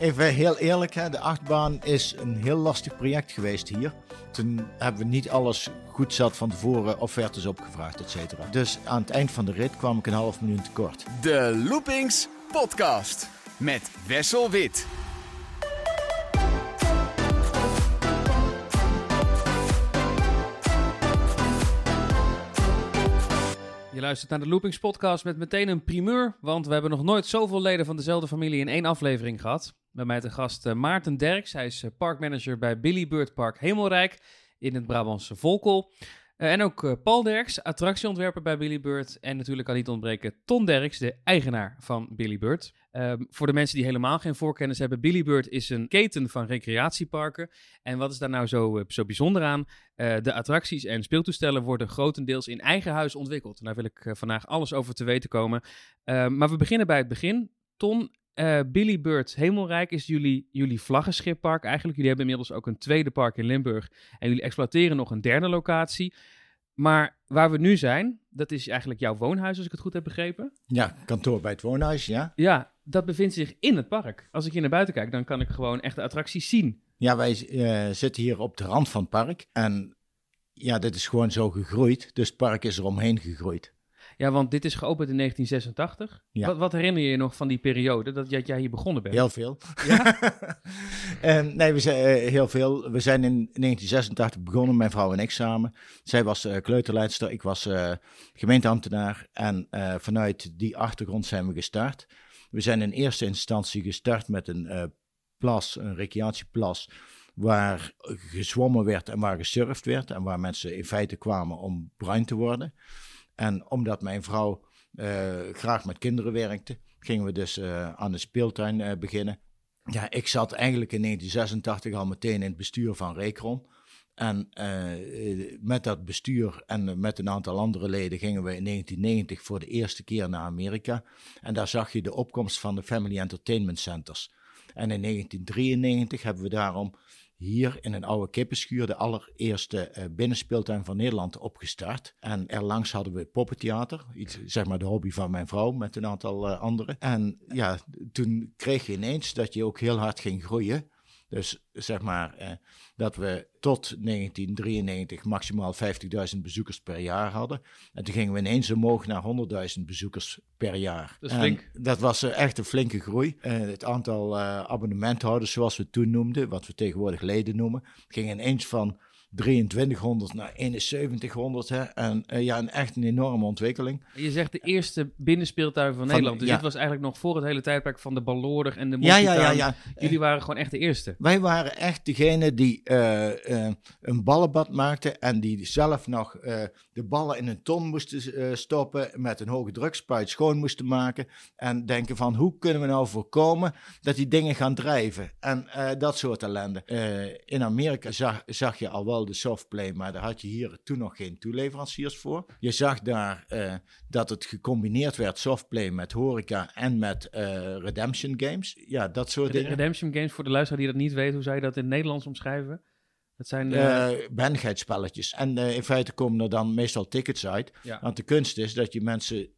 Even heel eerlijk, hè, de achtbaan is een heel lastig project geweest hier. Toen hebben we niet alles goed zat van tevoren, offertes opgevraagd, et cetera. Dus aan het eind van de rit kwam ik een half minuut tekort. De Loopings Podcast met Wessel Wit. Je luistert naar de Loopings podcast met meteen een primeur, want we hebben nog nooit zoveel leden van dezelfde familie in één aflevering gehad. Bij mij te gast uh, Maarten Derks, hij is uh, parkmanager bij Billy Bird Park Hemelrijk in het Brabantse Volkel. Uh, en ook Paul Derks, attractieontwerper bij Billy Bird. En natuurlijk kan niet ontbreken Ton Derks, de eigenaar van Billy Bird. Um, voor de mensen die helemaal geen voorkennis hebben, Billy Bird is een keten van recreatieparken. En wat is daar nou zo, zo bijzonder aan? De attracties en speeltoestellen worden grotendeels in eigen huis ontwikkeld. En daar wil ik vandaag alles over te weten komen. Uh, maar we beginnen bij het begin. Ton, Billy Bird Hemelrijk is jullie, jullie vlaggenschippark eigenlijk. Jullie hebben inmiddels ook een tweede park in Limburg. En jullie exploiteren nog een derde locatie. Maar waar we nu zijn, dat is eigenlijk jouw woonhuis, als ik het goed heb begrepen. Ja, kantoor bij het woonhuis, ja. Ja, dat bevindt zich in het park. Als ik hier naar buiten kijk, dan kan ik gewoon echt de attracties zien. Ja, wij uh, zitten hier op de rand van het park. En ja, dit is gewoon zo gegroeid. Dus het park is er omheen gegroeid. Ja, want dit is geopend in 1986. Ja. Wat, wat, herinner je je nog van die periode dat jij hier begonnen bent? Heel veel. Ja? en, nee, we zijn uh, heel veel. We zijn in 1986 begonnen, mijn vrouw en ik samen. Zij was uh, kleuterleidster, ik was uh, gemeenteambtenaar. En vanuit die achtergrond zijn we gestart. We zijn in eerste instantie gestart met een plas, een recreatieplas waar gezwommen werd en waar gesurfd werd en waar mensen in feite kwamen om bruin te worden. En omdat mijn vrouw uh, graag met kinderen werkte, gingen we dus uh, aan de speeltuin uh, beginnen. Ja, ik zat eigenlijk in 1986 al meteen in het bestuur van Recron. En met dat bestuur en met een aantal andere leden gingen we in 1990 voor de eerste keer naar Amerika. En daar zag je de opkomst van de Family Entertainment Centers. En in 1993 hebben we daarom hier in een oude kippenschuur de allereerste uh, binnenspeeltuin van Nederland opgestart. En erlangs hadden we poppentheater, iets, zeg maar de hobby van mijn vrouw met een aantal uh, anderen. En ja, toen kreeg je ineens dat je ook heel hard ging groeien. Dus zeg maar eh, dat we tot 1993 maximaal 50.000 bezoekers per jaar hadden. En toen gingen we ineens omhoog naar 100.000 bezoekers per jaar. Dat flink. Dat was uh, echt een flinke groei. Uh, het aantal uh, abonnementhouders, zoals we toen noemden, wat we tegenwoordig leden noemen, ging ineens van 2300 naar 7100. Hè? En uh, ja, een echt een enorme ontwikkeling. Je zegt de eere binnenspeeltuin van, van Nederland. Dus ja. dit was eigenlijk nog voor het hele tijdperk van de Balloorder en de ja, ja, ja, ja. Jullie waren gewoon echt de eerste. Wij waren echt degene die uh, uh, een ballenbad maakten en die zelf nog de ballen in een ton moesten stoppen, met een hoge drukspuit schoon moesten maken en denken van hoe kunnen we nou voorkomen dat die dingen gaan drijven en dat soort ellende. in Amerika zag, zag je al wel de softplay, maar daar had je hier toen nog geen toeleveranciers voor. Je zag daar uh, dat het gecombineerd werd, softplay met horeca en met uh, redemption games. Ja, dat soort de dingen. Redemption games, voor de luisteraar die dat niet weet, hoe zou je dat in het Nederlands omschrijven? Dat zijn uh, bendigheidsspelletjes. En in feite komen er dan meestal tickets uit. Ja. Want de kunst is dat je mensen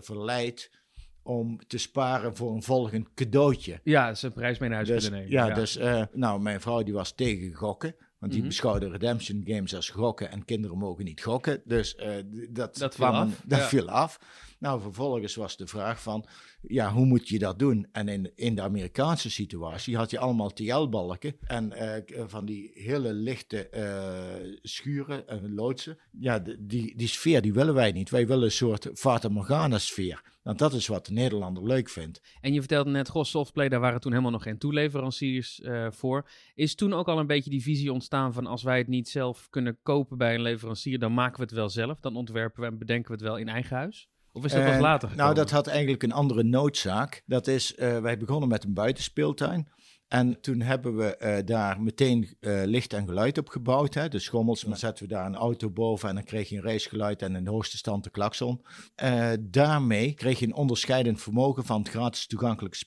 verleidt om te sparen voor een volgend cadeautje. Ja, een prijs mee naar huis dus, kunnen nemen. Ja, ja. dus uh, nou, mijn vrouw die was tegen gokken. Want die mm -hmm. beschouwden redemption games als gokken en kinderen mogen niet gokken. Dus uh, dat, dat, viel, af. dat ja. viel af. Nou, vervolgens was de vraag van, ja, hoe moet je dat doen? En in, in de Amerikaanse situatie had je allemaal TL-balken en uh, van die hele lichte uh, schuren en loodsen. Ja, die, die sfeer die willen wij niet. Wij willen een soort Fata Morgana sfeer. Want dat is wat de Nederlander leuk vindt. En je vertelde net, goh, Softplay, daar waren toen helemaal nog geen toeleveranciers uh, voor. Is toen ook al een beetje die visie ontstaan van als wij het niet zelf kunnen kopen bij een leverancier, dan maken we het wel zelf. Dan ontwerpen we en bedenken we het wel in eigen huis? Of is dat pas later gekomen? Nou, dat had eigenlijk een andere noodzaak. Dat is, uh, wij begonnen met een buitenspeeltuin. En toen hebben we uh, daar meteen uh, licht en geluid op gebouwd. Hè? De schommels, dan zetten we daar een auto boven en dan kreeg je een racegeluid en in de hoogste stand de klakson. Uh, daarmee kreeg je een onderscheidend vermogen van het gratis toegankelijk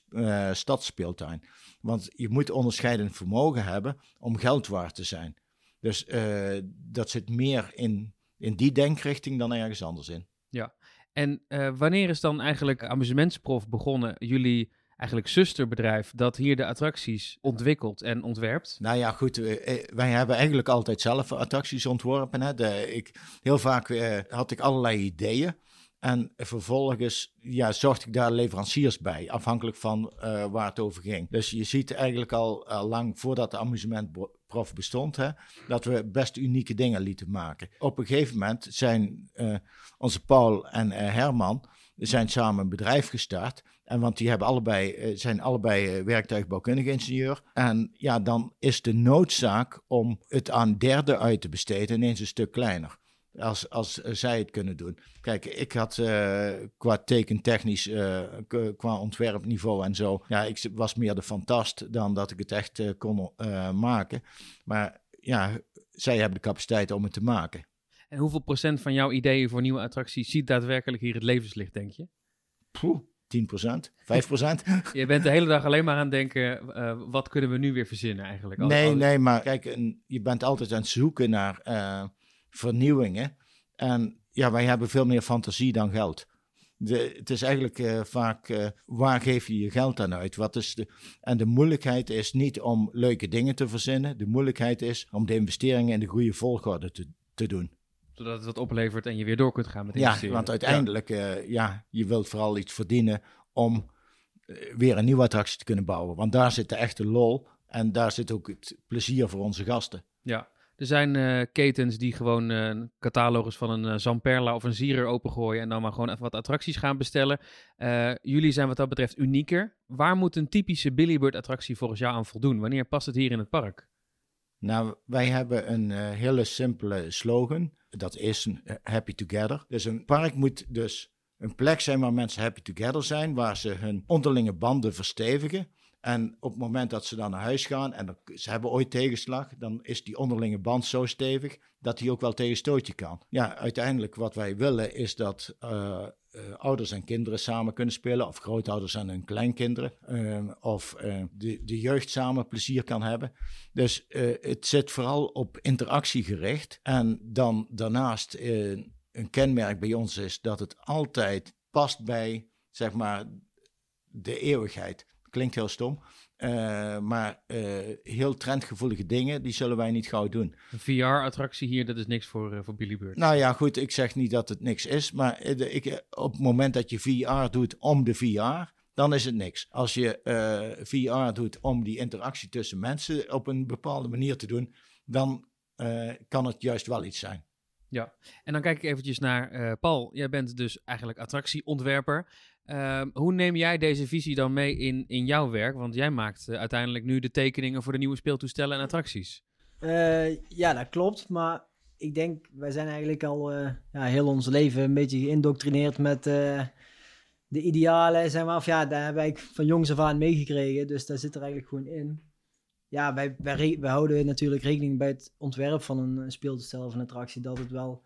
stadsspeeltuin. Want je moet onderscheidend vermogen hebben om geld waard te zijn. Dus dat zit meer in, in die denkrichting dan ergens anders in. Ja, en wanneer is dan eigenlijk Amusementsprof begonnen jullie eigenlijk zusterbedrijf dat hier de attracties ontwikkelt en ontwerpt? Nou ja, goed. eh, eh, wij hebben eigenlijk altijd zelf attracties ontworpen. Hè. Ik, heel vaak eh, had ik allerlei ideeën. En vervolgens ja, zocht ik daar leveranciers bij, afhankelijk van waar het over ging. Dus je ziet eigenlijk al, lang voordat de amusementprof bestond, hè, dat we best unieke dingen lieten maken. Op een gegeven moment zijn onze Paul en Herman zijn samen een bedrijf gestart. En want die hebben allebei, eh, zijn allebei eh, werktuigbouwkundige ingenieur. En ja, dan is de noodzaak om het aan derden uit te besteden ineens een stuk kleiner. Als, als eh, zij het kunnen doen. Kijk, ik had eh, qua tekentechnisch, eh, k- qua ontwerpniveau en zo. Ja, ik was meer de fantast dan dat ik het echt eh, kon eh, maken. Maar ja, zij hebben de capaciteit om het te maken. En hoeveel procent van jouw ideeën voor nieuwe attracties ziet daadwerkelijk hier het levenslicht, denk je? Poeh, 10%, 5%. Je bent de hele dag alleen maar aan het denken, eh, wat kunnen we nu weer verzinnen eigenlijk? Nee, nee, maar kijk, een- je bent altijd aan het zoeken naar eh, vernieuwingen. En ja, wij hebben veel meer fantasie dan geld. De, het is eigenlijk eh, vaak, waar geef je je geld aan uit? Wat is de, en de moeilijkheid is niet om leuke dingen te verzinnen. De moeilijkheid is om de investeringen in de goede volgorde te, te doen. Zodat het wat oplevert en je weer door kunt gaan met Ja, investeren. want uiteindelijk, ja. ja, je wilt vooral iets verdienen om eh, weer een nieuwe attractie te kunnen bouwen. Want daar zit de echte lol en daar zit ook het plezier voor onze gasten. Ja. Er zijn eh, ketens die gewoon eh, een catalogus van een eh, Zamperla of een Zierer opengooien en dan maar gewoon even wat attracties gaan bestellen. Eh, jullie zijn wat dat betreft unieker. Waar moet een typische Billy Bird attractie volgens jou aan voldoen? Wanneer past het hier in het park? Nou, wij hebben een eh, hele simpele slogan. Dat is eh, Happy Together. Dus een park moet dus een plek zijn waar mensen happy together zijn, waar ze hun onderlinge banden verstevigen. En op het moment dat ze dan naar huis gaan en ze hebben ooit tegenslag, dan is die onderlinge band zo stevig dat hij ook wel tegen stootje kan. Ja, uiteindelijk wat wij willen is dat eh, eh, ouders en kinderen samen kunnen spelen, of grootouders en hun kleinkinderen, eh, of eh, de, de jeugd samen plezier kan hebben. Dus het zit vooral op interactie gericht. En dan daarnaast een kenmerk bij ons is dat het altijd past bij, zeg maar, de eeuwigheid. Klinkt heel stom. eh, maar eh, heel trendgevoelige dingen, die zullen wij niet gauw doen. Een VR-attractie hier, dat is niks voor, eh, voor Billy Bird. Nou ja, goed, ik zeg niet dat het niks is. Maar ik, op het moment dat je VR doet om de VR, dan is het niks. Als je VR doet om die interactie tussen mensen op een bepaalde manier te doen, dan kan het juist wel iets zijn. En dan kijk ik eventjes naar Paul. Jij bent dus eigenlijk attractieontwerper. Ehm, hoe neem jij deze visie dan mee in, in jouw werk? Want jij maakt eh, uiteindelijk nu de tekeningen voor de nieuwe speeltoestellen en attracties. Eh, ja, dat klopt. Maar ik denk, wij zijn eigenlijk al eh, ja, heel ons leven een beetje geïndoctrineerd met de idealen. Zeg maar. Of ja, daar hebben wij van jongs af aan meegekregen. Dus daar zit er eigenlijk gewoon in. Ja, wij, wij, wij houden natuurlijk rekening bij het ontwerp van een, speeltoestel of een attractie. Dat het wel,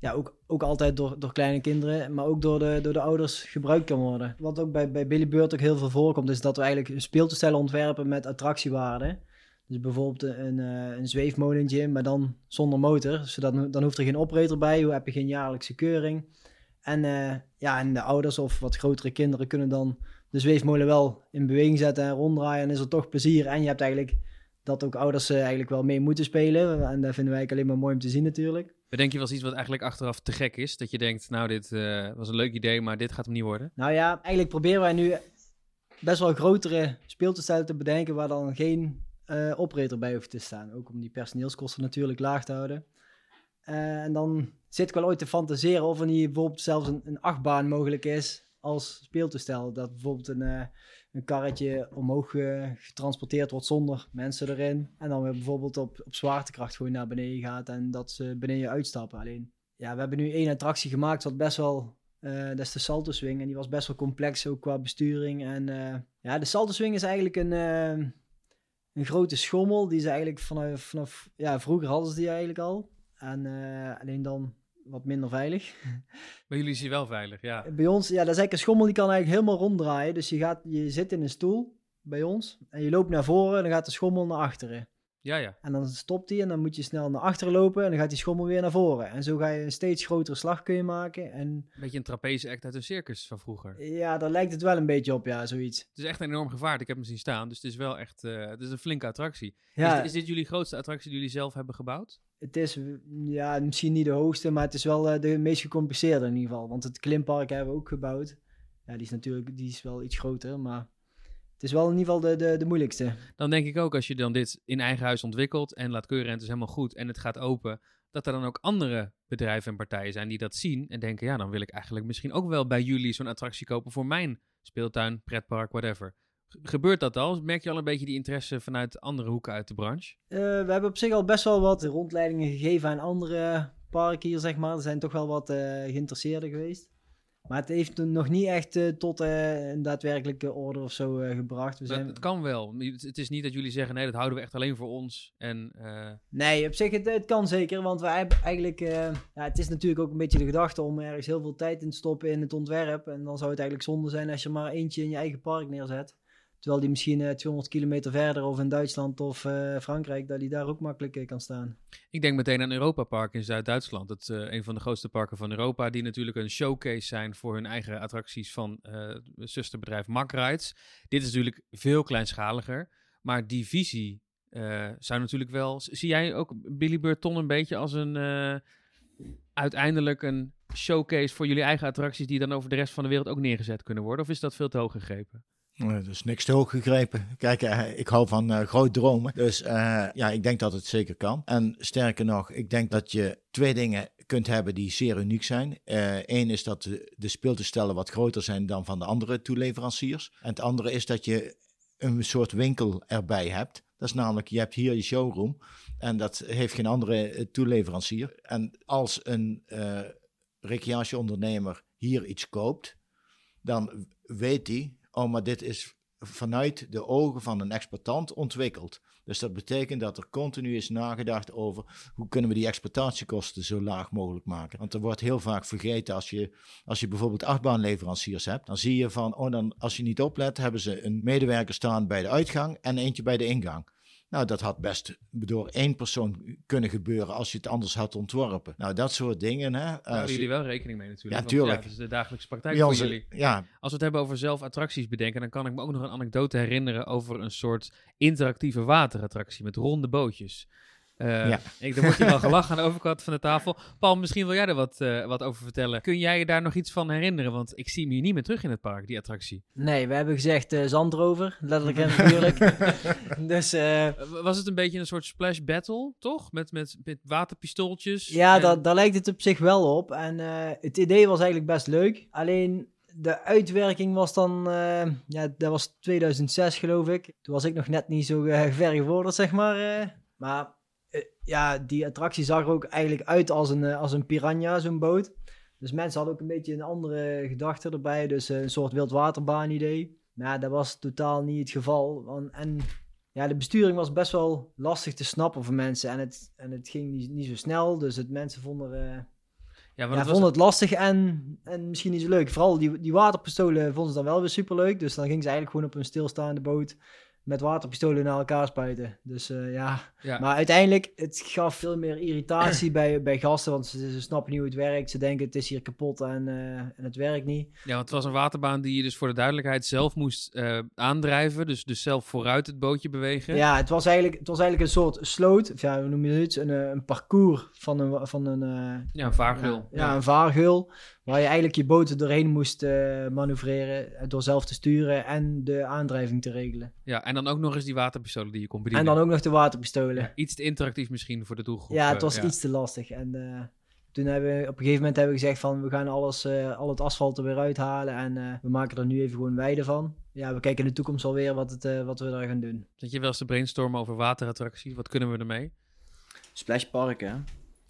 ja, ook, ook altijd door, door kleine kinderen, maar ook door de, door de ouders gebruikt kan worden. Wat ook bij, bij Billy Bird ook heel veel voorkomt, is dat we eigenlijk speeltoestellen ontwerpen met attractiewaarde. Dus bijvoorbeeld een, eh, een zweefmolentje, maar dan zonder motor. Zodat, dan hoeft er geen operator bij, hoe heb je geen jaarlijkse keuring. En, eh, ja, en de ouders of wat grotere kinderen kunnen dan de zweefmolen wel in beweging zetten en ronddraaien. En is er toch plezier. En je hebt eigenlijk dat ook ouders eh, eigenlijk wel mee moeten spelen. En dat vinden wij eigenlijk alleen maar mooi om te zien natuurlijk. Bedenk je wel eens iets wat eigenlijk achteraf te gek is? Dat je denkt, nou, dit eh, was een leuk idee, maar dit gaat hem niet worden. Nou ja, eigenlijk proberen wij nu best wel grotere speeltoestellen te bedenken waar dan geen eh, operator bij hoeft te staan. Ook om die personeelskosten natuurlijk laag te houden. Eh, en dan zit ik wel ooit te fantaseren of er niet bijvoorbeeld zelfs een, een achtbaan mogelijk is als speeltoestel. Dat bijvoorbeeld een, een karretje omhoog eh, getransporteerd wordt zonder mensen erin. En dan weer bijvoorbeeld op, op zwaartekracht gewoon naar beneden gaat en dat ze beneden uitstappen. Alleen, ja, we hebben nu één attractie gemaakt wat best wel eh, dat is de Salto Swing. En die was best wel complex, ook qua besturing. En eh, ja, de Salto Swing is eigenlijk een, een grote schommel. Die ze eigenlijk vanaf, vanaf... Ja, vroeger hadden ze die eigenlijk al. En alleen dan wat minder veilig. Maar jullie zien wel veilig, ja. Bij ons, ja, dat is eigenlijk een schommel die kan eigenlijk helemaal ronddraaien. Dus je, gaat, je zit in een stoel bij ons en je loopt naar voren en dan gaat de schommel naar achteren. Ja, ja. En dan stopt hij en dan moet je snel naar achteren lopen en dan gaat die schommel weer naar voren. En zo ga je een steeds grotere slag kun je maken. En Een beetje een trapeze-act uit een circus van vroeger. ja, daar lijkt het wel een beetje op, ja, zoiets. Het is echt een enorm gevaar. Ik heb hem zien staan, dus het is wel echt eh, het is een flinke attractie. Ja, Is, is dit jullie grootste attractie die jullie zelf hebben gebouwd? Het is ja, misschien niet de hoogste, maar het is wel eh, de meest gecompliceerde in ieder geval. Want het klimpark hebben we ook gebouwd. Ja, die is natuurlijk die is wel iets groter, maar het is wel in ieder geval de, de, de moeilijkste. Dan denk ik ook als je dan dit in eigen huis ontwikkelt en laat keuren en het is helemaal goed en het gaat open, dat er dan ook andere bedrijven en partijen zijn die dat zien en denken, ja, dan wil ik eigenlijk misschien ook wel bij jullie zo'n attractie kopen voor mijn speeltuin, pretpark, whatever. Ge- Gebeurt dat al? Merk je al een beetje die interesse vanuit andere hoeken uit de branche? Eh, we hebben op zich al best wel wat rondleidingen gegeven aan andere parken hier, zeg maar. Er zijn toch wel wat eh, geïnteresseerden geweest. Maar het heeft nog niet echt eh, tot een daadwerkelijke order of zo gebracht. We Dat, zijn... het kan wel. Het, is niet dat jullie zeggen, nee, dat houden we echt alleen voor ons. En Nee, op zich, het, het kan zeker. Want wij hebben eigenlijk... ja, het is natuurlijk ook een beetje de gedachte om ergens heel veel tijd in te stoppen in het ontwerp. En dan zou het eigenlijk zonde zijn als je maar eentje in je eigen park neerzet. Terwijl die misschien eh, 200 kilometer verder of in Duitsland of eh, Frankrijk, dat die daar ook makkelijk eh, kan staan. Ik denk meteen aan Europa Park in Zuid-Duitsland. Het eh, een van de grootste parken van Europa, die natuurlijk een showcase zijn voor hun eigen attracties van eh zusterbedrijf Mack. Dit is natuurlijk veel kleinschaliger, maar die visie eh, zou natuurlijk wel. Zie jij ook Billy Burton een beetje als een eh, uiteindelijk een showcase voor jullie eigen attracties die dan over de rest van de wereld ook neergezet kunnen worden? Of is dat veel te hoog gegrepen? Is niks te hoog gegrepen. Kijk, eh, ik hou van eh groot dromen. Dus ja, ik denk dat het zeker kan. En sterker nog, ik denk dat je twee dingen kunt hebben die zeer uniek zijn. Eén is dat de, de speeltoestellen wat groter zijn dan van de andere toeleveranciers. En het andere is dat je een soort winkel erbij hebt. Dat is namelijk, je hebt hier je showroom en dat heeft geen andere toeleverancier. En als een recreatieondernemer hier iets koopt, dan weet hij, oh, maar dit is vanuit de ogen van een exploitant ontwikkeld. Dus dat betekent dat er continu is nagedacht over hoe kunnen we die exploitatiekosten zo laag mogelijk maken. Want er wordt heel vaak vergeten als je, als je bijvoorbeeld achtbaanleveranciers hebt, dan zie je van, oh dan als je niet oplet hebben ze een medewerker staan bij de uitgang en eentje bij de ingang. Nou, dat had best door één persoon kunnen gebeuren als je het anders had ontworpen. Nou, dat soort dingen. Hè, Daar houden je- jullie wel rekening mee natuurlijk. Ja, want dat is de dagelijkse praktijk bij voor onze- jullie. ja, Als we het hebben over zelf attracties bedenken, dan kan ik me ook nog een anekdote herinneren over een soort interactieve waterattractie met ronde bootjes. Eh, Ja. ik, er wordt hier al gelachen aan de overkant van de tafel. Paul, misschien wil jij er wat, eh, wat over vertellen. Kun jij je daar nog iets van herinneren? Want ik zie hem hier niet meer terug in het park, die attractie. Nee, we hebben gezegd eh zandrover, letterlijk en figuurlijk. dus was het een beetje een soort splash battle, toch? Met, met, met waterpistooltjes? ja, en- daar, daar lijkt het op zich wel op. En eh, het idee was eigenlijk best leuk. Alleen de uitwerking was dan, eh, ja, dat was 2006 geloof ik. Toen was ik nog net niet zo eh, ver gevorderd, zeg maar. eh. maar ja, die attractie zag er ook eigenlijk uit als een, eh, als een piranha, zo'n boot. Dus mensen hadden ook een beetje een andere gedachte erbij. Dus eh, een soort wildwaterbaan idee. Maar ja, dat was totaal niet het geval. Want, en ja, de besturing was best wel lastig te snappen voor mensen. En het, en het ging niet, niet zo snel. Dus het, mensen vonden, eh, ja, ja, het vonden het lastig en, en misschien niet zo leuk. Vooral die, die waterpistolen vonden ze dan wel weer superleuk. Dus dan gingen ze eigenlijk gewoon op een stilstaande boot met waterpistolen naar elkaar spuiten. Dus eh, ja, ja. maar uiteindelijk, het gaf veel meer irritatie bij, bij gasten, want ze, ze snappen niet hoe het werkt. Ze denken het is hier kapot en, eh, en het werkt niet. Ja, want het was een waterbaan die je dus voor de duidelijkheid zelf moest eh, aandrijven. Dus, dus zelf vooruit het bootje bewegen. Ja, het was eigenlijk, het was eigenlijk een soort sloot, of ja, hoe noem je het? Een, een parcours van een, van een, Ja, een vaargeul. Ja, ja, een vaargeul. Waar je eigenlijk je boten doorheen moest eh, manoeuvreren. eh, Door zelf te sturen en de aandrijving te regelen. Ja, en dan ook nog eens die waterpistolen die je kon bedienen. En dan ook nog de waterpistolen. Ja, Ja, iets te interactief misschien voor de doelgroep. het eh, was ja. iets te lastig. En eh, toen hebben we op een gegeven moment hebben we gezegd van we gaan alles, eh, al het asfalt er weer uithalen. En eh, we maken er nu even gewoon weide van. Ja, we kijken in de toekomst alweer wat, het, eh, wat we daar gaan doen. Zat je wel eens te brainstormen over waterattracties? Wat kunnen we ermee? Splashpark, hè.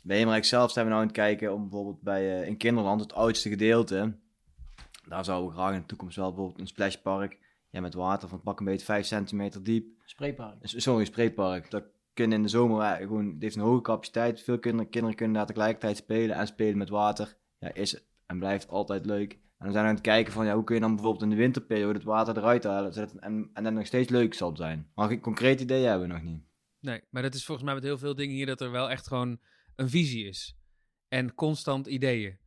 Bij Heemrijk zelf zijn we nou aan het kijken om bijvoorbeeld bij, eh, in Kinderland, het oudste gedeelte, daar zouden we graag in de toekomst wel bijvoorbeeld een splashpark, ja, met water van pak een beetje 5 centimeter diep. Spreekpark. S- Sorry, spreekpark. Dat kunnen in de zomer gewoon, het heeft een hoge capaciteit. Veel kinderen, kinderen kunnen daar tegelijkertijd spelen en spelen met water. Ja, is en blijft altijd leuk. En dan zijn we aan het kijken van, ja, hoe kun je dan bijvoorbeeld in de winterperiode het water eruit halen, zodat het, en, en dan nog steeds leuk zal zijn. Maar een concreet idee hebben we nog niet. Nee, maar dat is volgens mij met heel veel dingen hier dat er wel echt gewoon een visie is. En constant ideeën.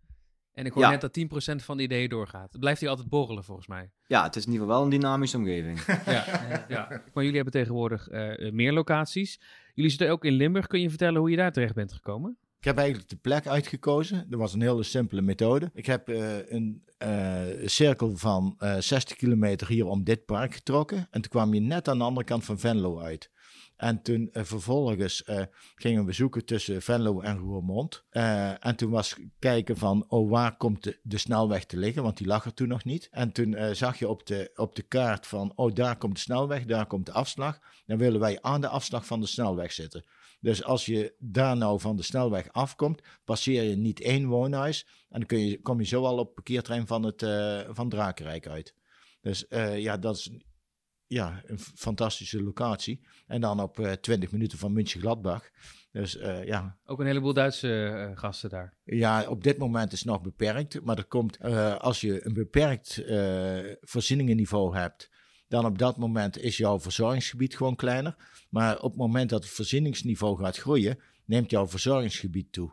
En ik hoor Ja. net dat 10% van de ideeën doorgaat. Het blijft hier altijd borrelen volgens mij. Ja, het is in ieder geval wel een dynamische omgeving. Ja, ja. Maar jullie hebben tegenwoordig eh, meer locaties. Jullie zitten ook in Limburg. Kun je vertellen hoe je daar terecht bent gekomen? Ik heb eigenlijk de plek uitgekozen. Dat was een hele simpele methode. Ik heb eh, een eh, cirkel van eh 60 kilometer hier om dit park getrokken. En toen kwam je net aan de andere kant van Venlo uit. En toen eh, vervolgens eh, gingen we zoeken tussen Venlo en Roermond. Eh, en toen was kijken van, oh, waar komt de, de snelweg te liggen? Want die lag er toen nog niet. En toen eh, zag je op de, op de kaart van, oh, daar komt de snelweg, daar komt de afslag. Dan willen wij aan de afslag van de snelweg zitten. Dus als je daar nou van de snelweg afkomt, passeer je niet één woonhuis. En dan kun je, kom je zo al op het parkeertrein van, het, eh, van Drakenrijk uit. Dus eh, ja, dat is ja, een fantastische locatie. En dan op eh 20 minuten van München-Gladbach. Dus eh, ja, Ook een heleboel Duitse gasten daar. ja, op dit moment is het nog beperkt. Maar er komt, als je een beperkt voorzieningenniveau hebt, dan op dat moment is jouw verzorgingsgebied gewoon kleiner. Maar op het moment dat het voorzieningsniveau gaat groeien, neemt jouw verzorgingsgebied toe.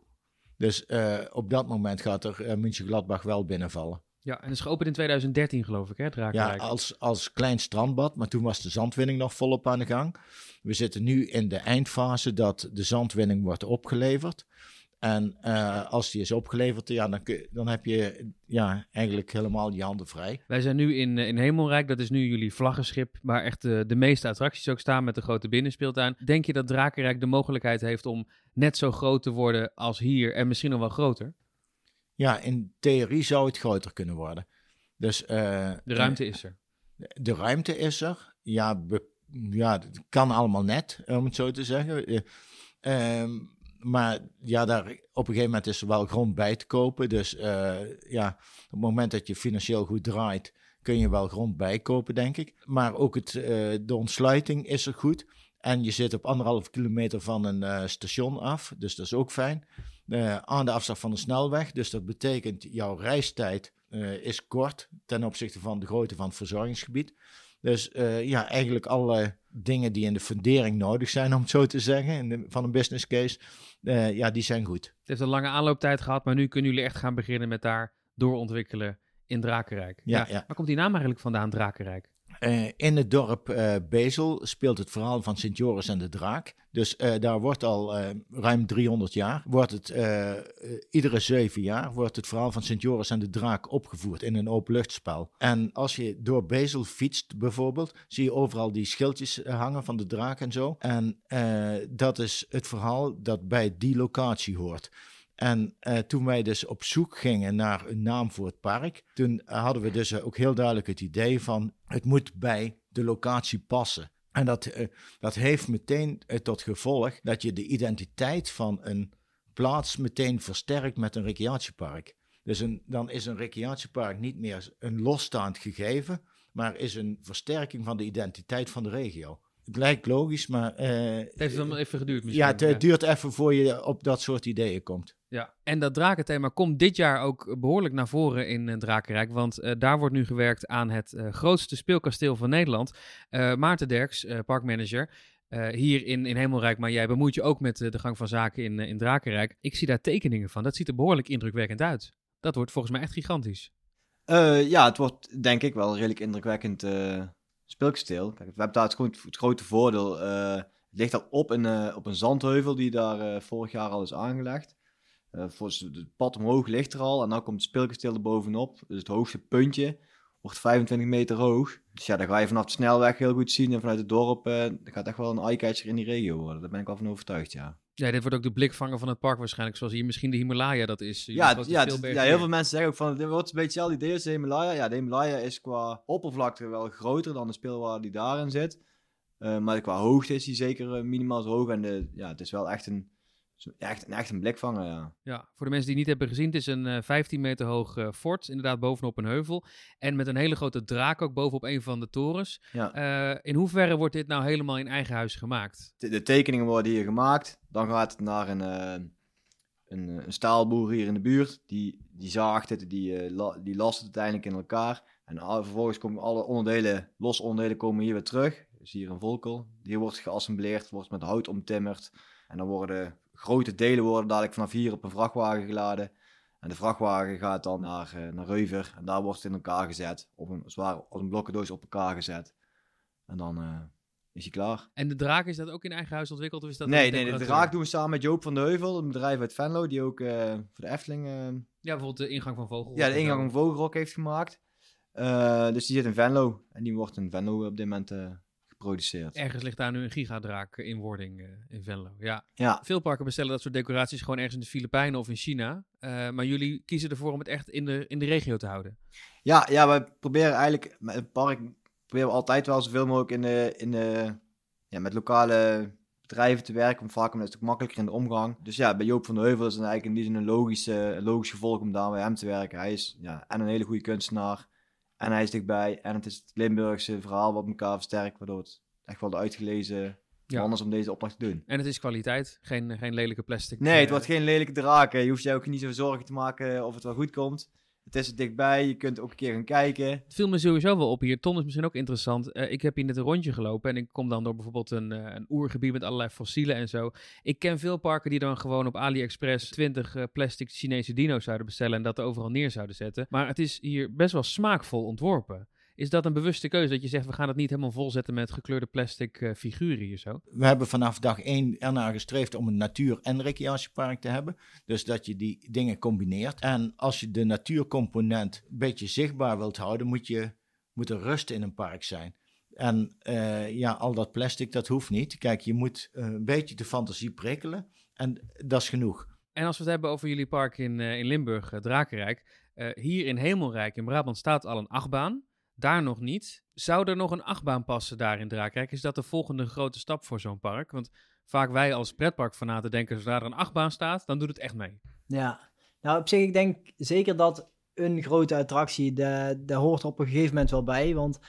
Dus eh, op dat moment gaat er uh, München-Gladbach wel binnenvallen. Ja, en is geopend in 2013 geloof ik, hè, het Ja, als, als klein strandbad, maar toen was de zandwinning nog volop aan de gang. We zitten nu in de eindfase dat de zandwinning wordt opgeleverd. En eh, als die is opgeleverd, ja, dan, kun, dan heb je ja, eigenlijk helemaal je handen vrij. Wij zijn nu in, eh, in Hemelrijk, dat is nu jullie vlaggenschip, waar echt de, de meeste attracties ook staan met de grote binnenspeeltuin. Denk je dat Drakenrijk de mogelijkheid heeft om net zo groot te worden als hier en misschien nog wel groter? Ja, in theorie zou het groter kunnen worden. Dus, eh, De ruimte is er. De ruimte is er. Ja, be- ja, het kan allemaal net, om het zo te zeggen. Eh, ehm, maar ja, daar, op een gegeven moment is er wel grond bij te kopen. Dus eh, ja, op het moment dat je financieel goed draait, kun je wel grond bijkopen, denk ik. Maar ook het, eh, de ontsluiting is er goed. En je zit op anderhalf kilometer van een eh, station af, dus dat is ook fijn. Aan de afstand van de snelweg, dus dat betekent jouw reistijd is kort ten opzichte van de grootte van het verzorgingsgebied. Dus eh, ja, eigenlijk alle dingen die in de fundering nodig zijn, om het zo te zeggen, in de, van een business case, eh, ja, die zijn goed. Het heeft een lange aanlooptijd gehad, maar nu kunnen jullie echt gaan beginnen met daar doorontwikkelen in Drakenrijk. Ja, ja. Waar komt die naam eigenlijk vandaan, Drakenrijk? Eh, in het dorp eh, Bezel speelt het verhaal van Sint Joris en de Draak. Dus eh, daar wordt al ruim 300 jaar, wordt het, iedere zeven jaar, wordt het verhaal van Sint Joris en de Draak opgevoerd in een openluchtspel. En als je door Bezel fietst bijvoorbeeld, zie je overal die schildjes hangen van de draak en zo. En dat is het verhaal dat bij die locatie hoort. En eh, toen wij dus op zoek gingen naar een naam voor het park, toen hadden we dus eh, ook heel duidelijk het idee van het moet bij de locatie passen. En dat, eh, dat heeft meteen tot gevolg dat je de identiteit van een plaats meteen versterkt met een recreatiepark. Dus een, dan is een recreatiepark niet meer een losstaand gegeven, maar is een versterking van de identiteit van de regio. Het lijkt logisch, maar eh, Het heeft dan even geduurd misschien. ja, het duurt even voor je op dat soort ideeën komt. Ja, en dat drakenthema komt dit jaar ook behoorlijk naar voren in uh, Drakenrijk. Want uh, daar wordt nu gewerkt aan het uh, grootste speelkasteel van Nederland. Maarten Derks, parkmanager, hier in, in Hemelrijk. Maar jij bemoeit je ook met de gang van zaken in, in Drakenrijk. Ik zie daar tekeningen van. Dat ziet er behoorlijk indrukwekkend uit. Dat wordt volgens mij echt gigantisch. ja, het wordt denk ik wel redelijk indrukwekkend speelkasteel. Kijk, we hebben daar het, grote voordeel. Het ligt al op een, op een zandheuvel die daar vorig jaar al is aangelegd. Uh, voor het pad omhoog ligt er al en dan komt het speelkasteel er bovenop. Dus het hoogste puntje wordt 25 meter hoog. Dus ja, dan ga je vanaf de snelweg heel goed zien. En vanuit het dorp uh, gaat echt wel een eye-catcher in die regio worden. Daar ben ik al van overtuigd, ja. Ja, dit wordt ook de blikvanger van het park waarschijnlijk. Zoals hier misschien de Himalaya dat is. Ja, ja, ja, heel veel mensen zeggen ook van, dit wordt een beetje hetzelfde idee als de Himalaya. Ja, de Himalaya is qua oppervlakte wel groter dan de speelwaarde die daarin zit. Uh, maar qua hoogte is die zeker minimaal zo hoog. En de, ja, het is wel echt een, echt, echt een blikvanger, ja. Ja, voor de mensen die het niet hebben gezien, het is een uh, 15 meter hoog uh, fort, inderdaad bovenop een heuvel. En met een hele grote draak ook bovenop een van de torens. Ja. Uh, in hoeverre wordt dit nou helemaal in eigen huis gemaakt? De, de tekeningen worden hier gemaakt. Dan gaat het naar een, een, een, staalboer hier in de buurt. Die, die zaagt het, die, la, die last het uiteindelijk in elkaar. En al, vervolgens komen alle onderdelen, losse onderdelen komen hier weer terug. Dus Dus hier een Volkel. Die wordt geassembleerd, wordt met hout omtimmerd. En dan worden grote delen worden dadelijk vanaf hier op een vrachtwagen geladen. En de vrachtwagen gaat dan naar, uh, naar Reuver. En daar wordt het in elkaar gezet. Op een, zwaar, als een blokkendoos op elkaar gezet. En dan uh, is hij klaar. En de draak, is dat ook in eigen huis ontwikkeld? Of is dat nee, nee, de draak doen we samen met Joop van de Heuvel. Een bedrijf uit Venlo. Die ook uh, voor de Efteling... ja, bijvoorbeeld de ingang van Vogelrok. Ja, de ingang van Vogelrok heeft gemaakt. dus die zit in Venlo. En die wordt in Venlo op dit moment geproduceerd. Ergens ligt daar nu een gigadraak in wording uh, in Venlo. Ja. ja. Veel parken bestellen dat soort decoraties gewoon ergens in de Filipijnen of in China. Uh, maar jullie kiezen ervoor om het echt in de, in de regio te houden. Ja, ja we proberen eigenlijk met het park proberen we altijd wel zoveel mogelijk in de, in de, ja, met lokale bedrijven te werken. Om vaak om het makkelijker in de omgang. Dus ja, bij Joop van de Heuvel is het eigenlijk in die zin een logische, logisch gevolg om daar bij hem te werken. Hij is ja, en een hele goede kunstenaar. En hij is dichtbij. En het is het Limburgse verhaal wat elkaar versterkt. Waardoor het echt wel de uitgelezen ja. is om deze opdracht te doen. En het is kwaliteit. Geen, geen lelijke plastic. Nee, het wordt geen lelijke draken. Je hoeft je ook niet zo zorgen te maken of het wel goed komt. Het is er dichtbij, je kunt ook een keer gaan kijken. Het viel me sowieso wel op hier. Ton is misschien ook interessant. Uh, ik heb hier net een rondje gelopen en ik kom dan door bijvoorbeeld een, uh, een oergebied met allerlei fossielen en zo. Ik ken veel parken die dan gewoon op AliExpress 20 uh, plastic Chinese dino's zouden bestellen en dat overal neer zouden zetten. Maar het is hier best wel smaakvol ontworpen. Is dat een bewuste keuze dat je zegt, we gaan het niet helemaal volzetten met gekleurde plastic uh, figuren hier zo? We hebben vanaf dag één ernaar gestreefd om een natuur- en recreatiepark te hebben. Dus dat je die dingen combineert. En als je de natuurcomponent een beetje zichtbaar wilt houden, moet, je, moet er rust in een park zijn. En uh, ja, al dat plastic, dat hoeft niet. Kijk, je moet uh, een beetje de fantasie prikkelen en dat is genoeg. En als we het hebben over jullie park in, in Limburg, Drakenrijk. hier in Hemelrijk in Brabant staat al een achtbaan. Daar nog niet. Zou er nog een achtbaan passen daar in Draakrijk? Is dat de volgende grote stap voor zo'n park? Want vaak wij als pretparkfanaten denken, zodra er een achtbaan staat, dan doet het echt mee. Ja, nou op zich, ik denk zeker dat een grote attractie, daar hoort op een gegeven moment wel bij. Want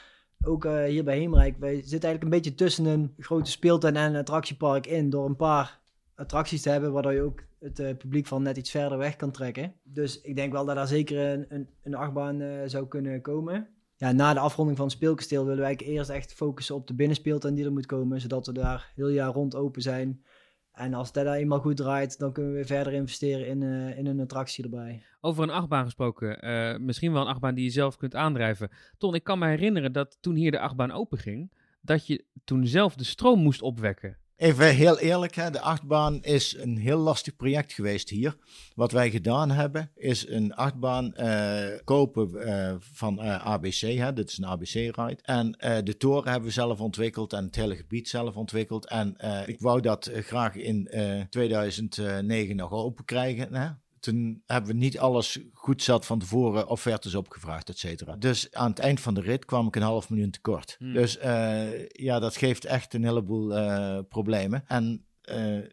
ook uh, hier bij Heemrijk, wij zitten eigenlijk een beetje tussen een grote speeltuin en een attractiepark in. Door een paar attracties te hebben, waardoor je ook het uh, publiek van net iets verder weg kan trekken. Dus ik denk wel dat daar zeker een, een, een achtbaan uh, zou kunnen komen ja, na de afronding van het speelkasteel willen wij eerst echt focussen op de binnenspeeltuin die er moet komen, zodat we daar heel jaar rond open zijn. En als dat eenmaal goed draait, dan kunnen we weer verder investeren in, uh, in een attractie erbij. Over een achtbaan gesproken, uh, misschien wel een achtbaan die je zelf kunt aandrijven. Ton, ik kan me herinneren dat toen hier de achtbaan open ging, dat je toen zelf de stroom moest opwekken. Even heel eerlijk, hè, de achtbaan is een heel lastig project geweest hier. Wat wij gedaan hebben, is een achtbaan uh, kopen uh, van uh, ABC. Hè, dit is een ABC-ride. En de toren hebben we zelf ontwikkeld en het hele gebied zelf ontwikkeld. En ik wou dat graag in 2009 nog open krijgen. Hè? Toen hebben we niet alles goed zat van tevoren offertes opgevraagd, et cetera. Dus aan het eind van de rit kwam ik een half miljoen tekort. Hmm. Dus uh, ja, dat geeft echt een heleboel uh, problemen. En uh,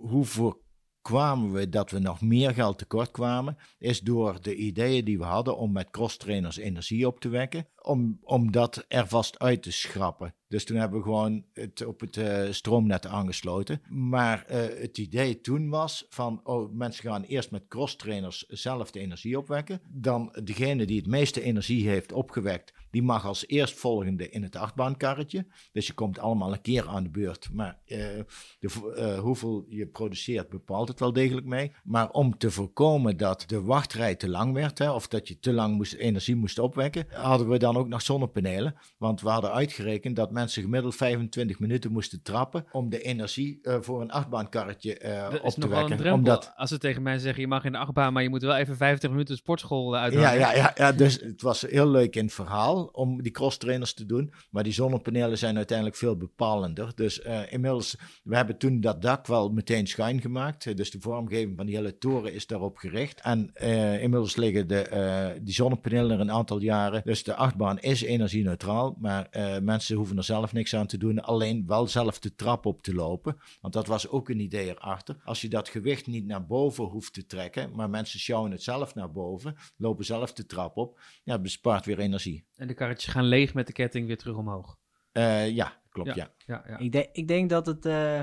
hoe voorkwamen we dat we nog meer geld tekort kwamen, is door de ideeën die we hadden om met cross-trainers energie op te wekken, om, dat er vast uit te schrappen. Dus toen hebben we gewoon het op het uh, stroomnet aangesloten. Maar uh, het idee toen was van, oh, mensen gaan eerst met cross-trainers zelf de energie opwekken. Dan degene die het meeste energie heeft opgewekt, die mag als eerstvolgende in het achtbaankarretje. Dus je komt allemaal een keer aan de beurt. Maar de, hoeveel je produceert bepaalt het wel degelijk mee. Maar om te voorkomen dat de wachtrij te lang werd, hè, of dat je te lang moest, energie moest opwekken, hadden we dan ook nog zonnepanelen. Want we hadden uitgerekend dat mensen gemiddeld 25 minuten moesten trappen om de energie uh, voor een achtbaankarretje uh, op te wekken. Omdat... Als ze tegen mij zeggen, je mag in de achtbaan, maar je moet wel even 25 minuten sportschool uh, Ja, ja, ja, ja, dus het was heel leuk in het verhaal om die cross-trainers te doen. Maar die zonnepanelen zijn uiteindelijk veel bepalender. Dus inmiddels, we hebben toen dat dak wel meteen schuin gemaakt. Dus de vormgeving van die hele toren is daarop gericht. En inmiddels liggen de, die zonnepanelen er een aantal jaren. Dus de achtbaan is energie-neutraal, maar mensen hoeven er zelf niks aan te doen, alleen wel zelf de trap op te lopen. Want dat was ook een idee erachter. Als je dat gewicht niet naar boven hoeft te trekken, maar mensen sjouwen het zelf naar boven, lopen zelf de trap op, ja, bespaart weer energie. En de karretjes gaan leeg met de ketting weer terug omhoog. Uh, ja, klopt, ja. ja. ja, Ik, denk, ik denk dat het, uh,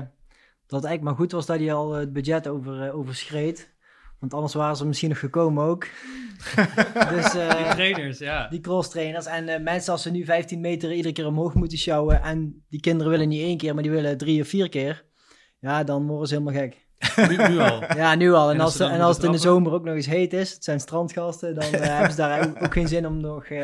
dat het eigenlijk maar goed was dat hij al het budget over, uh, overschreed. Want anders waren ze misschien nog gekomen ook. dus, Die eh, trainers, ja. die cross trainers. En eh, mensen als ze nu 15 meter iedere keer omhoog moeten sjouwen. En die kinderen willen niet één keer, maar die willen drie of vier keer. Ja, dan worden ze helemaal gek. Nu, nu al. Ja, nu al. En, En als ze en als het in de zomer ook nog eens heet is, het zijn strandgasten, dan eh, hebben ze daar ook, ook geen zin om nog eh,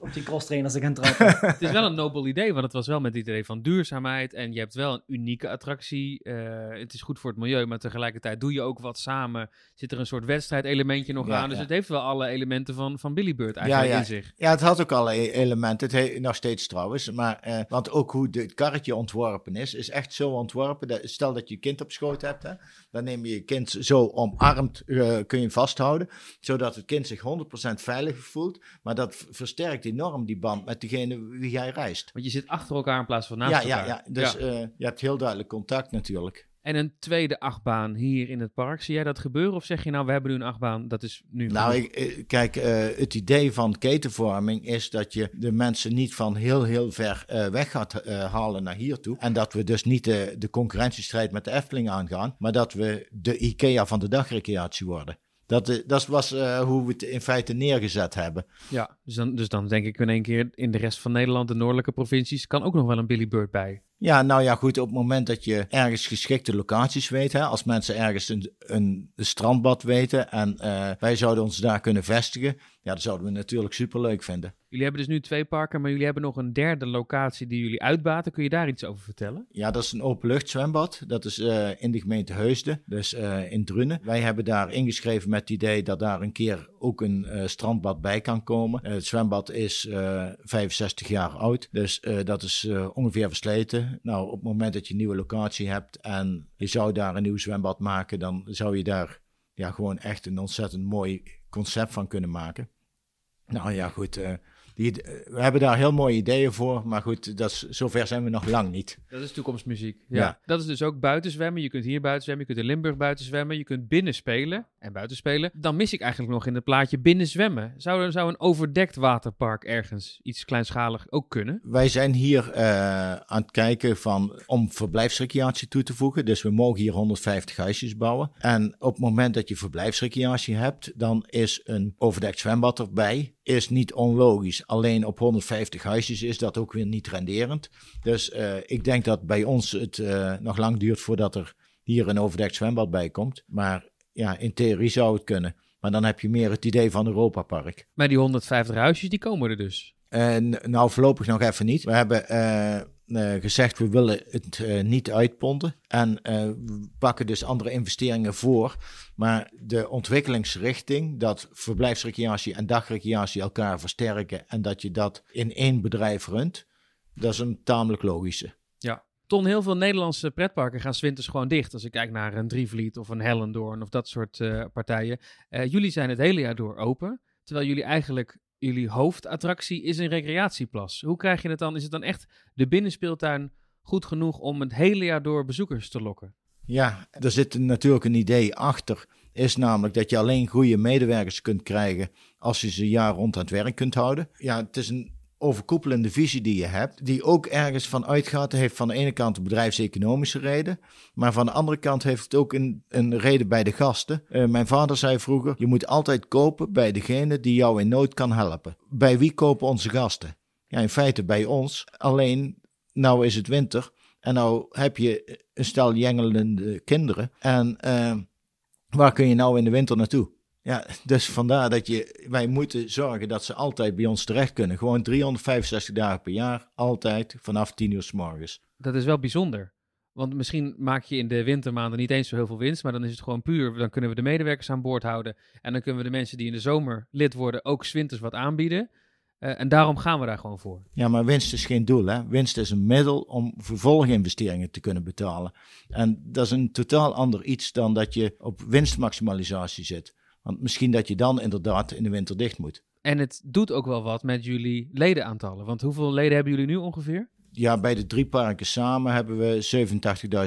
op die cross trainers te gaan trappen. Het is wel een nobel idee, want het was wel met het idee van duurzaamheid. En je hebt wel een unieke attractie. Eh, het is goed voor het milieu, maar tegelijkertijd doe je ook wat samen. Zit er een soort wedstrijdelementje nog Ja, aan. Dus ja. het heeft wel alle elementen van, van Billy Bird eigenlijk Ja, ja. in zich. Ja, het had ook alle e- elementen. Het heeft nog steeds trouwens. Maar, eh, want ook hoe het karretje ontworpen is, is echt zo ontworpen. Dat, stel dat je je kind op schoot hebt, hè, dan neem je je kind zo omarmd, eh, kun je vasthouden. Zodat het kind zich 100% veilig voelt. Maar dat versterkt enorm die band met degene wie jij reist. Want je zit achter elkaar in plaats van naast Ja, elkaar. ja, ja, dus Ja. eh, je hebt heel duidelijk contact natuurlijk. En een tweede achtbaan hier in het park. Zie jij dat gebeuren? Of zeg je nou, we hebben nu een achtbaan, dat is nu Nou, ik, eh, kijk, eh, het idee van ketenvorming is dat je de mensen niet van heel, heel ver eh, weg gaat halen naar hier toe. En dat we dus niet de, de concurrentiestrijd met de Efteling aangaan, maar dat we de IKEA van de dagrecreatie worden. Dat, eh, dat was eh, hoe we het in feite neergezet hebben. Ja, dus dan, dus dan denk ik in één keer in de rest van Nederland, de noordelijke provincies, kan ook nog wel een Billy Bird bij. Ja, nou ja, goed, op het moment dat je ergens geschikte locaties weet, hè, als mensen ergens een, een, strandbad weten en eh, wij zouden ons daar kunnen vestigen, ja, dat zouden we natuurlijk superleuk vinden. Jullie hebben dus nu twee parken, maar jullie hebben nog een derde locatie die jullie uitbaten. Kun je daar iets over vertellen? Ja, dat is een openluchtzwembad. Dat is eh, in de gemeente Heusden, dus eh, in Drunen. Wij hebben daar ingeschreven met het idee dat daar een keer ook een eh, strandbad bij kan komen. Het zwembad is eh, 65 jaar oud, dus dat is ongeveer versleten. Nou, op het moment dat je een nieuwe locatie hebt en je zou daar een nieuw zwembad maken, dan zou je daar ja, gewoon echt een ontzettend mooi concept van kunnen maken. Nou ja, goed. Eh, die, we hebben daar heel mooie ideeën voor, maar goed, dat is, zover zijn we nog lang niet. Dat is toekomstmuziek. Ja. Ja. Dat is dus ook buiten zwemmen. Je kunt hier buiten zwemmen, je kunt in Limburg buiten zwemmen, je kunt binnen spelen en buiten spelen. Dan mis ik eigenlijk nog in het plaatje binnen zwemmen. Zou, er- zou een overdekt waterpark ergens iets kleinschalig ook kunnen? Wij zijn hier eh, aan het kijken van, om verblijfsrecreatie toe te voegen. Dus we mogen hier 150 huisjes bouwen. En op het moment dat je verblijfsrecreatie hebt, dan is een overdekt zwembad erbij. Is niet onlogisch. Alleen op 150 huisjes is dat ook weer niet renderend. Dus eh, ik denk dat bij ons het eh, nog lang duurt voordat er hier een overdekt zwembad bij komt. Maar ja, in theorie zou het kunnen. Maar dan heb je meer het idee van Europa Park. Maar die 150 huisjes, die komen er dus. En nou, voorlopig nog even niet. We hebben eh, eh, gezegd, we willen het eh, niet uitponden. En eh, we pakken dus andere investeringen voor. Maar de ontwikkelingsrichting, dat verblijfsrecreatie en dagrecreatie elkaar versterken. En dat je dat in één bedrijf runt, dat is een tamelijk logische. Ja. Ton, heel veel Nederlandse pretparken gaan 's winters gewoon dicht. Als ik kijk naar een Drievliet of een Hellendoorn of dat soort eh, partijen. Eh, jullie zijn het hele jaar door open. Terwijl jullie eigenlijk, jullie hoofdattractie is een recreatieplas. Hoe krijg je het dan? Is het dan echt de binnenspeeltuin goed genoeg om het hele jaar door bezoekers te lokken? Ja, er zit natuurlijk een idee achter. Is namelijk dat je alleen goede medewerkers kunt krijgen als je ze jaar rond aan het werk kunt houden. Ja, het is een overkoepelende visie die je hebt, die ook ergens van uitgaat. Heeft van de ene kant een bedrijfseconomische reden, maar van de andere kant heeft het ook een, een reden bij de gasten. Eh, mijn vader zei vroeger, je moet altijd kopen bij degene die jou in nood kan helpen. Bij wie kopen onze gasten? Ja, in feite bij ons. Alleen, nou is het winter en nou heb je een stel jengelende kinderen. En eh, waar kun je nou in de winter naartoe? Ja, dus vandaar dat je, wij moeten zorgen dat ze altijd bij ons terecht kunnen. Gewoon 365 dagen per jaar, altijd vanaf 10 uur s morgens. Dat is wel bijzonder. Want misschien maak je in de wintermaanden niet eens zo heel veel winst, maar dan is het gewoon puur. Dan kunnen we de medewerkers aan boord houden. En dan kunnen we de mensen die in de zomer lid worden ook 's winters wat aanbieden. Eh, en daarom gaan we daar gewoon voor. Ja, maar winst is geen doel. Hè? Winst is een middel om vervolginvesteringen te kunnen betalen. En dat is een totaal ander iets dan dat je op winstmaximalisatie zit. Want misschien dat je dan inderdaad in de winter dicht moet. En het doet ook wel wat met jullie ledenaantallen. Want hoeveel leden hebben jullie nu ongeveer? Ja, bij de drie parken samen hebben we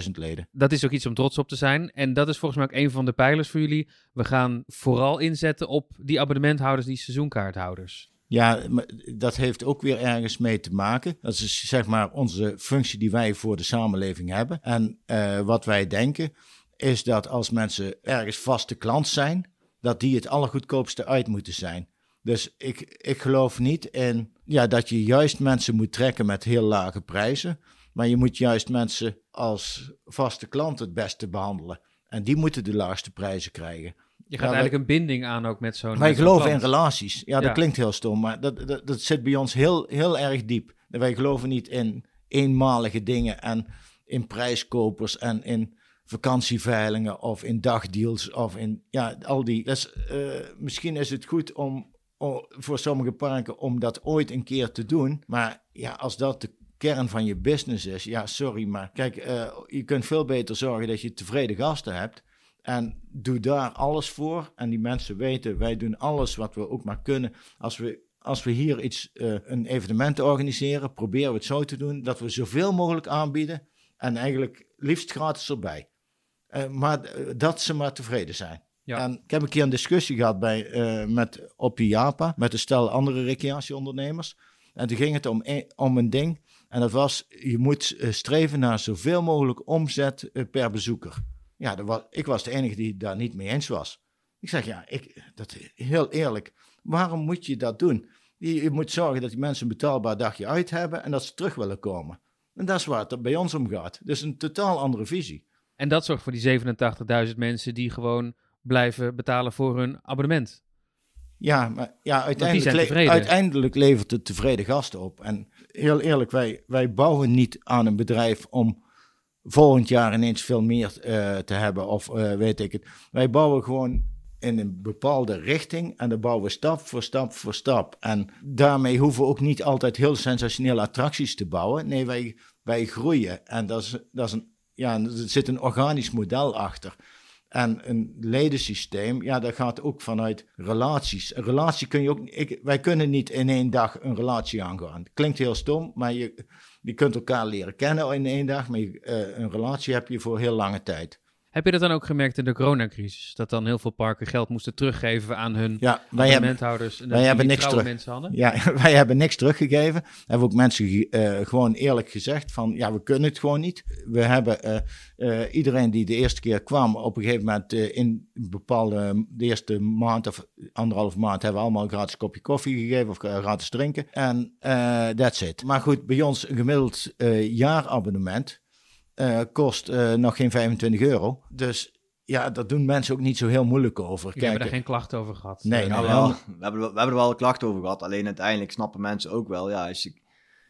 87.000 leden. Dat is ook iets om trots op te zijn. En dat is volgens mij ook een van de pijlers voor jullie. We gaan vooral inzetten op die abonnementhouders, die seizoenkaarthouders. Ja, maar dat heeft ook weer ergens mee te maken. Dat is zeg maar onze functie die wij voor de samenleving hebben. En eh, wat wij denken is dat als mensen ergens vaste klant zijn, dat die het allergoedkoopste uit moeten zijn. Dus ik, ik geloof niet in ja, dat je juist mensen moet trekken met heel lage prijzen. Maar je moet juist mensen als vaste klant het beste behandelen. En die moeten de laagste prijzen krijgen. Je gaat Ja, eigenlijk een binding aan ook met zo'n Wij geloven in relaties. Ja, dat Ja. klinkt heel stom, maar dat, dat, dat zit bij ons heel, heel erg diep. Wij geloven niet in eenmalige dingen en in prijskopers en in vakantieveilingen of in dagdeals of in ja, al die. Eh, misschien is het goed om, om voor sommige parken om dat ooit een keer te doen, maar ja, als dat de kern van je business is, ja, sorry, maar kijk, eh, je kunt veel beter zorgen dat je tevreden gasten hebt. En doe daar alles voor. En die mensen weten, wij doen alles wat we ook maar kunnen. Als we, als we hier iets, eh, een evenement organiseren, proberen we het zo te doen dat we zoveel mogelijk aanbieden. En eigenlijk liefst gratis erbij. Eh, maar eh, dat ze maar tevreden zijn. Ja. En ik heb een keer een discussie gehad bij, eh, met, op IAPA met een stel andere recreatieondernemers. En toen ging het om, een- om een ding. En dat was, je moet streven naar zoveel mogelijk omzet per bezoeker. Ja, dat was, ik was de enige die daar niet mee eens was. Ik zeg, ja, ik, dat, heel eerlijk, waarom moet je dat doen? Je, je moet zorgen dat die mensen een betaalbaar dagje uit hebben en dat ze terug willen komen. En dat is waar het bij ons om gaat. Dus een totaal andere visie. En dat zorgt voor die 87.000 mensen die gewoon blijven betalen voor hun abonnement. Ja, maar ja, uiteindelijk, le- uiteindelijk levert het tevreden gasten op. En heel eerlijk, wij, wij bouwen niet aan een bedrijf om volgend jaar ineens veel meer eh, te hebben of eh, weet ik het. Wij bouwen gewoon in een bepaalde richting en dan bouwen we stap voor stap voor stap. En daarmee hoeven we ook niet altijd heel sensationele attracties te bouwen. Nee, wij, wij groeien en dat is, dat is een, ja, er zit een organisch model achter. En een ledensysteem, ja, dat gaat ook vanuit relaties. Een relatie kun je ook, ik, wij kunnen niet in één dag een relatie aangaan. Klinkt heel stom, maar je, je kunt elkaar leren kennen in één dag, maar eh, een relatie heb je voor heel lange tijd. Heb je dat dan ook gemerkt in de coronacrisis? Dat dan heel veel parken geld moesten teruggeven aan hun Ja, wij hebben, wij hebben niks terug. mensen hadden? ja, wij hebben niks teruggegeven. Hebben ook mensen eh, gewoon eerlijk gezegd van, ja, we kunnen het gewoon niet. We hebben eh, eh, iedereen die de eerste keer kwam, op een gegeven moment in een bepaalde, de eerste maand of anderhalf maand, hebben we allemaal een gratis kopje koffie gegeven of gratis drinken. En that's it. Maar goed, bij ons een gemiddeld jaarabonnement eh, kost eh, nog geen 25 euro. Dus ja, daar doen mensen ook niet zo heel moeilijk over. Jullie hebben Kijk, daar geen klachten over gehad. Nee, Eh, nou, wel. we, hebben, er- we hebben er wel klachten over gehad. Alleen uiteindelijk snappen mensen ook wel. Ja, als je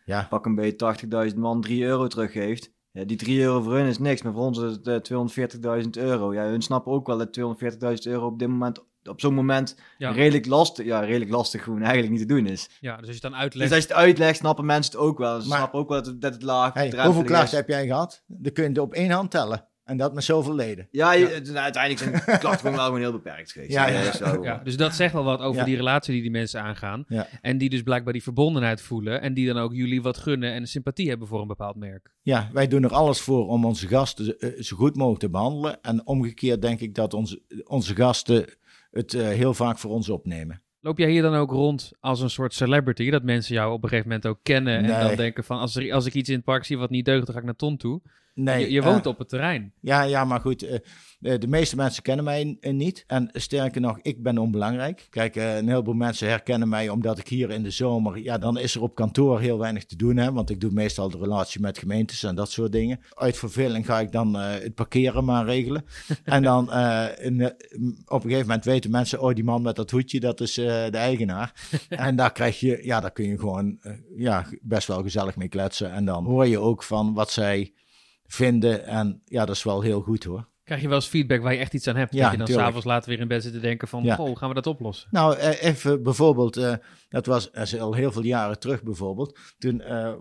ja, pak een beetje 80.000 man 3 euro teruggeeft. Ja, die 3 euro voor hun is niks, maar voor ons is het eh, 240.000 euro. Ja, hun snappen ook wel dat 240.000 euro op dit moment, op zo'n moment, Ja. redelijk lastig, ja, redelijk lastig gewoon eigenlijk niet te doen is. Ja, dus als je het dan Dus uitlegt... als je het uitlegt, snappen mensen het ook wel. Ze Maar- snappen ook wel dat het, dat het laag Hey, hoeveel klachten heb jij gehad? Dan kun je op één hand tellen. En dat met zoveel leden. Ja, je, het- uiteindelijk zijn de klachten gewoon wel gewoon heel beperkt geweest. Ja, ja. wel- Ja, dus dat zegt wel wat over Ja. die relatie die die mensen aangaan. Ja. En die dus blijkbaar die verbondenheid voelen. En die dan ook jullie wat gunnen en sympathie hebben voor een bepaald merk. Ja, wij doen er alles voor om onze gasten eh, zo goed mogelijk te behandelen. En omgekeerd denk ik dat onze, onze gasten het eh, heel vaak voor ons opnemen. Loop jij hier dan ook rond als een soort celebrity? Dat mensen jou op een gegeven moment ook kennen. En dan denken van, als, er, als ik iets in het park zie wat niet deugt, dan ga ik naar Ton toe. Nee, je je eh, woont op het terrein. Ja, ja, maar goed, eh, eh, de meeste mensen kennen mij niet. En sterker nog, ik ben onbelangrijk. Kijk, een heleboel mensen herkennen mij omdat ik hier in de zomer... Ja, dan is er op kantoor heel weinig te doen, hè. Want ik doe meestal de relatie met gemeentes en dat soort dingen. Uit verveling ga ik dan het parkeren maar regelen. en dan in, op een gegeven moment weten mensen... Oh, die man met dat hoedje, dat is de eigenaar. en daar krijg je... Ja, daar kun je gewoon ja, best wel gezellig mee kletsen. En dan hoor je ook van wat zij vinden. En ja, dat is wel heel goed hoor. Krijg je wel eens feedback waar je echt iets aan hebt? Ja, dat je dan s'avonds later weer in bed zit te denken van, Ja. gaan we dat oplossen? Nou, eh, even bijvoorbeeld, eh, dat was dat is al heel veel jaren terug bijvoorbeeld. Toen eh,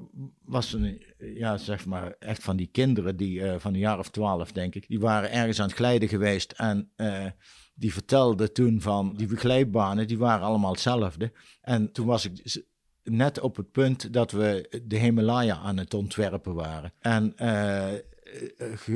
was een, ja, zeg maar, echt van die kinderen, die van een jaar of twaalf denk ik, die waren ergens aan het glijden geweest en die vertelden toen van die glijbanen, die waren allemaal hetzelfde. En toen was ik net op het punt dat we de Himalaya aan het ontwerpen waren. En eh,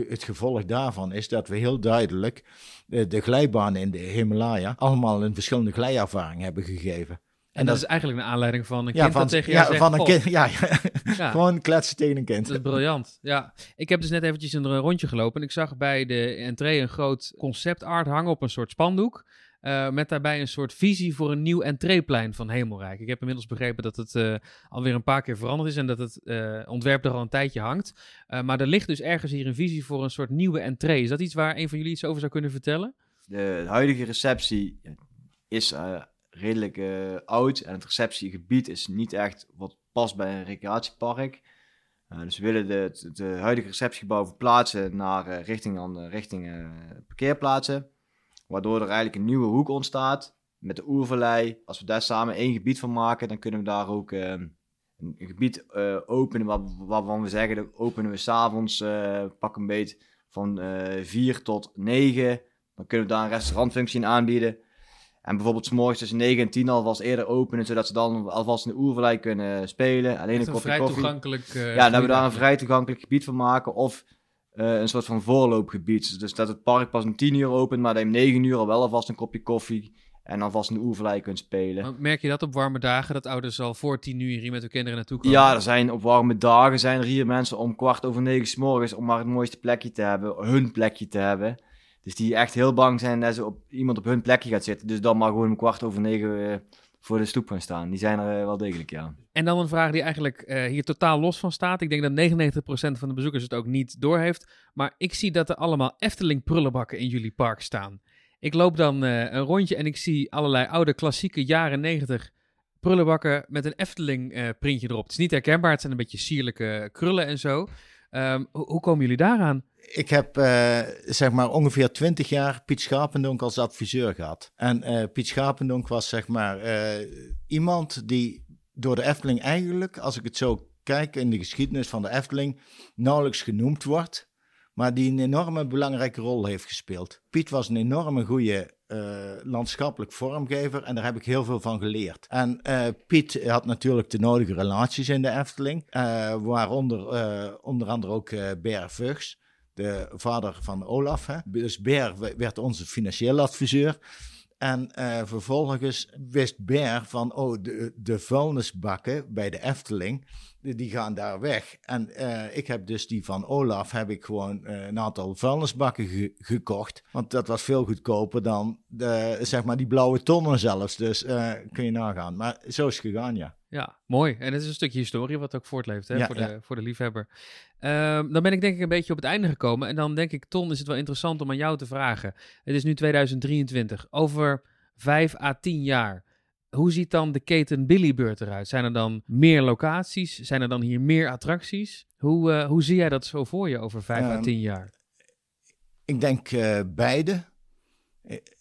het gevolg daarvan is dat we heel duidelijk eh, de glijbanen in de Himalaya allemaal een verschillende glijervaring hebben gegeven. En, dat, is eigenlijk een aanleiding van een ja, kind van, dat tegen ja, jou zegt... van een "Goh, kind. Ja, ja. ja, gewoon kletsen tegen een kind. Dat is briljant. Ja, ik heb dus net eventjes een rondje gelopen en ik zag bij de entree een groot concept art hangen op een soort spandoek. Eh, met daarbij een soort visie voor een nieuw entreeplein van Hemelrijk. Ik heb inmiddels begrepen dat het eh, alweer een paar keer veranderd is en dat het eh, ontwerp er al een tijdje hangt. Maar er ligt dus ergens hier een visie voor een soort nieuwe entree. Is dat iets waar een van jullie iets over zou kunnen vertellen? De huidige receptie is redelijk oud en het receptiegebied is niet echt wat past bij een recreatiepark. Dus we willen de, huidige receptiegebouw verplaatsen naar richting, aan richting parkeerplaatsen. Waardoor er eigenlijk een nieuwe hoek ontstaat met de oervallei. Als we daar samen één gebied van maken, dan kunnen we daar ook eh, een gebied eh, openen waar- waarvan we zeggen, dat openen we s'avonds eh pak een beet van eh 4 tot 9. Dan kunnen we daar een restaurantfunctie in aanbieden. En bijvoorbeeld 's morgens tussen 9 en 10 alvast eerder openen, zodat ze dan alvast in de oervallei kunnen spelen. Alleen een een kopje vrij koffie. toegankelijk... Ja, dan hebben we daar een vrij toegankelijk gebied van maken. Of eh, een soort van voorloopgebied. Dus dat het park pas om 10 uur opent, maar dat je om 9 uur al wel alvast een kopje koffie en alvast de oervallei kunt spelen. Maar merk je dat op warme dagen, dat ouders al voor tien uur hier met hun kinderen naartoe komen? Ja, er zijn op warme dagen zijn er hier mensen om kwart over negen 's morgens om maar het mooiste plekje te hebben, hun plekje te hebben. Dus die echt heel bang zijn dat ze op, iemand op hun plekje gaat zitten. Dus dan maar gewoon om kwart over negen eh, voor de stoep gaan staan. Die zijn er eh, wel degelijk, ja. En dan een vraag die eigenlijk eh, hier totaal los van staat. Ik denk dat 99% van de bezoekers het ook niet doorheeft. Maar ik zie dat er allemaal Efteling prullenbakken in jullie park staan. Ik loop dan eh, een rondje en ik zie allerlei oude klassieke jaren 90 prullenbakken met een Efteling eh, printje erop. Het is niet herkenbaar, het zijn een beetje sierlijke krullen en zo. Ehm, ho- hoe komen jullie daaraan? Ik heb eh, zeg maar ongeveer twintig jaar Piet Schapendonk als adviseur gehad. En eh, Piet Schapendonk was zeg maar eh, iemand die door de Efteling eigenlijk, als ik het zo kijk in de geschiedenis van de Efteling, nauwelijks genoemd wordt. Maar die een enorme belangrijke rol heeft gespeeld. Piet was een enorme goede landschappelijk vormgever en daar heb ik heel veel van geleerd. En Piet had natuurlijk de nodige relaties in de Efteling, waaronder onder andere ook eh Ber Vugs de vader van Olaf. Hè? Dus Ber we- werd onze financieel adviseur. En eh, vervolgens wist Ber van, oh, de, de vuilnisbakken bij de Efteling, die, gaan daar weg. En eh, ik heb dus die van Olaf, heb ik gewoon eh, een aantal vuilnisbakken ge- gekocht. Want dat was veel goedkoper dan, de, zeg maar, die blauwe tonnen zelfs. Dus kun je nagaan. Maar zo is het gegaan, ja. Ja, mooi. En het is een stukje historie wat ook voortleeft hè, Ja, voor, de, ja. voor de liefhebber. Ehm, dan ben ik denk ik een beetje op het einde gekomen. En dan denk ik, Ton, is het wel interessant om aan jou te vragen. Het is nu 2023. Over vijf à tien jaar. Hoe ziet dan de keten Billybeurt eruit? Zijn er dan meer locaties? Zijn er dan hier meer attracties? Hoe, eh, hoe zie jij dat zo voor je over vijf à Ehm, tien jaar? Ik denk eh, beide.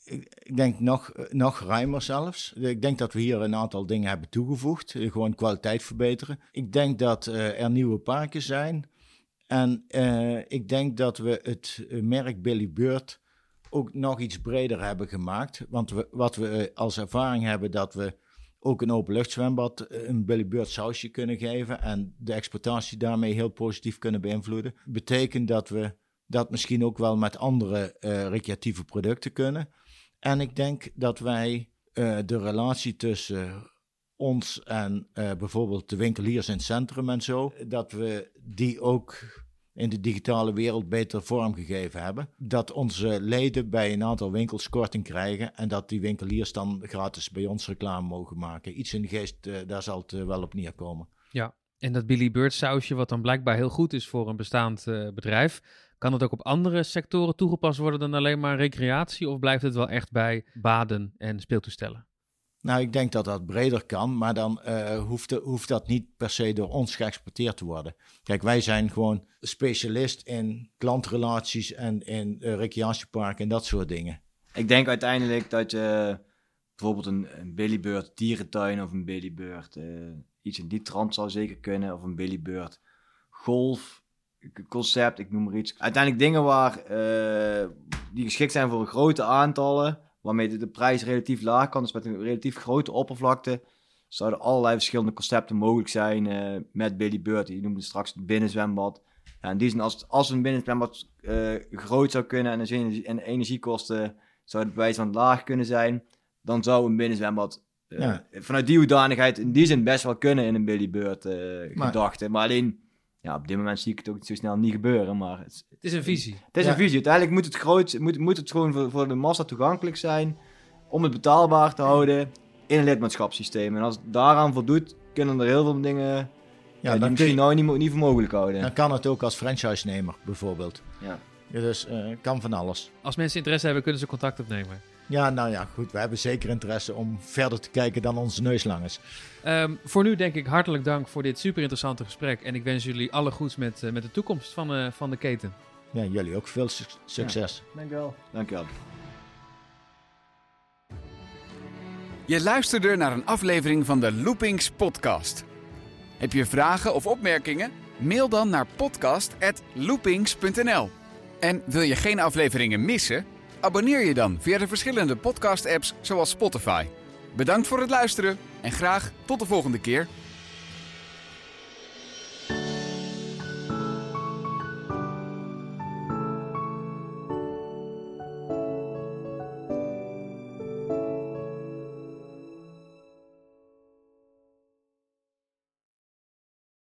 Ik, denk nog, nog ruimer zelfs. Ik denk dat we hier een aantal dingen hebben toegevoegd. eh, Gewoon kwaliteit verbeteren. Ik denk dat eh, er nieuwe parken zijn. En eh, ik denk dat we het merk Billy Beurt ook nog iets breder hebben gemaakt. Want we, wat we als ervaring hebben, dat we ook een openluchtzwembad een Billy Beurt sausje kunnen geven. En de exploitatie daarmee heel positief kunnen beïnvloeden. Betekent dat we dat misschien ook wel met andere recreatieve producten kunnen. En ik denk dat wij eh, de relatie tussen ons en eh, bijvoorbeeld de winkeliers in het centrum en zo, dat we die ook in de digitale wereld beter vormgegeven hebben. Dat onze leden bij een aantal winkels korting krijgen en dat die winkeliers dan gratis bij ons reclame mogen maken. Iets in de geest, eh, daar zal het wel op neerkomen. En dat Billy Bird sausje, wat dan blijkbaar heel goed is voor een bestaand bedrijf, kan het ook op andere sectoren toegepast worden dan alleen maar recreatie? Of blijft het wel echt bij baden en speeltoestellen? Nou, ik denk dat dat breder kan, maar dan eh, hoeft, de- hoeft dat niet per se door ons geëxporteerd te worden. Kijk, wij zijn gewoon specialist in klantrelaties en in eh, recreatieparken en dat soort dingen. Ik denk uiteindelijk dat je bijvoorbeeld een, een Billybeurt dierentuin of een Billybeurt eh, iets in die trant zou zeker kunnen. Of een Billybeurt golf concept, ik noem maar iets. Uiteindelijk dingen waar, eh, die geschikt zijn voor grote aantallen, waarmee de, de prijs relatief laag kan. Dus met een relatief grote oppervlakte zouden allerlei verschillende concepten mogelijk zijn eh, met Billybeurt. Je noemde straks het binnenzwembad. Ja, in die zin, als, als een binnenzwembad eh groot zou kunnen en de, energie- en energiekosten zouden bij wijze van laag kunnen zijn, dan zou een binnenzwembad Ja. vanuit die hoedanigheid in die zin best wel kunnen in een Billy Bird gedachte. Maar alleen, ja, op dit moment zie ik het ook zo snel niet gebeuren. Maar het, Het is een visie. het is Ja. een visie. Uiteindelijk moet het, groot, moet, moet het gewoon voor, voor de massa toegankelijk zijn. Om het betaalbaar te houden in een lidmaatschapssysteem. En als het daaraan voldoet, kunnen er heel veel dingen ja, die dan, kun misschien je- nou niet, niet voor mogelijk houden. dan kan het ook als franchise-nemer bijvoorbeeld. Ja. Ja, dus eh, kan van alles. Als mensen interesse hebben, kunnen ze contact opnemen. Ja, nou ja, goed. We hebben zeker interesse om verder te kijken dan onze neus lang is. Ehm, voor nu denk ik hartelijk dank voor dit super interessante gesprek. En ik wens jullie alle goeds met, eh, met de toekomst van, eh, van de keten. Ja, jullie ook veel suc- succes. Dankjewel. Dankjewel. Je luisterde naar een aflevering van de Loopings podcast. Heb je vragen of opmerkingen? Mail dan naar podcast@loopings.nl. En wil je geen afleveringen missen? Abonneer je dan via de verschillende podcast-apps zoals Spotify. Bedankt voor het luisteren en graag tot de volgende keer.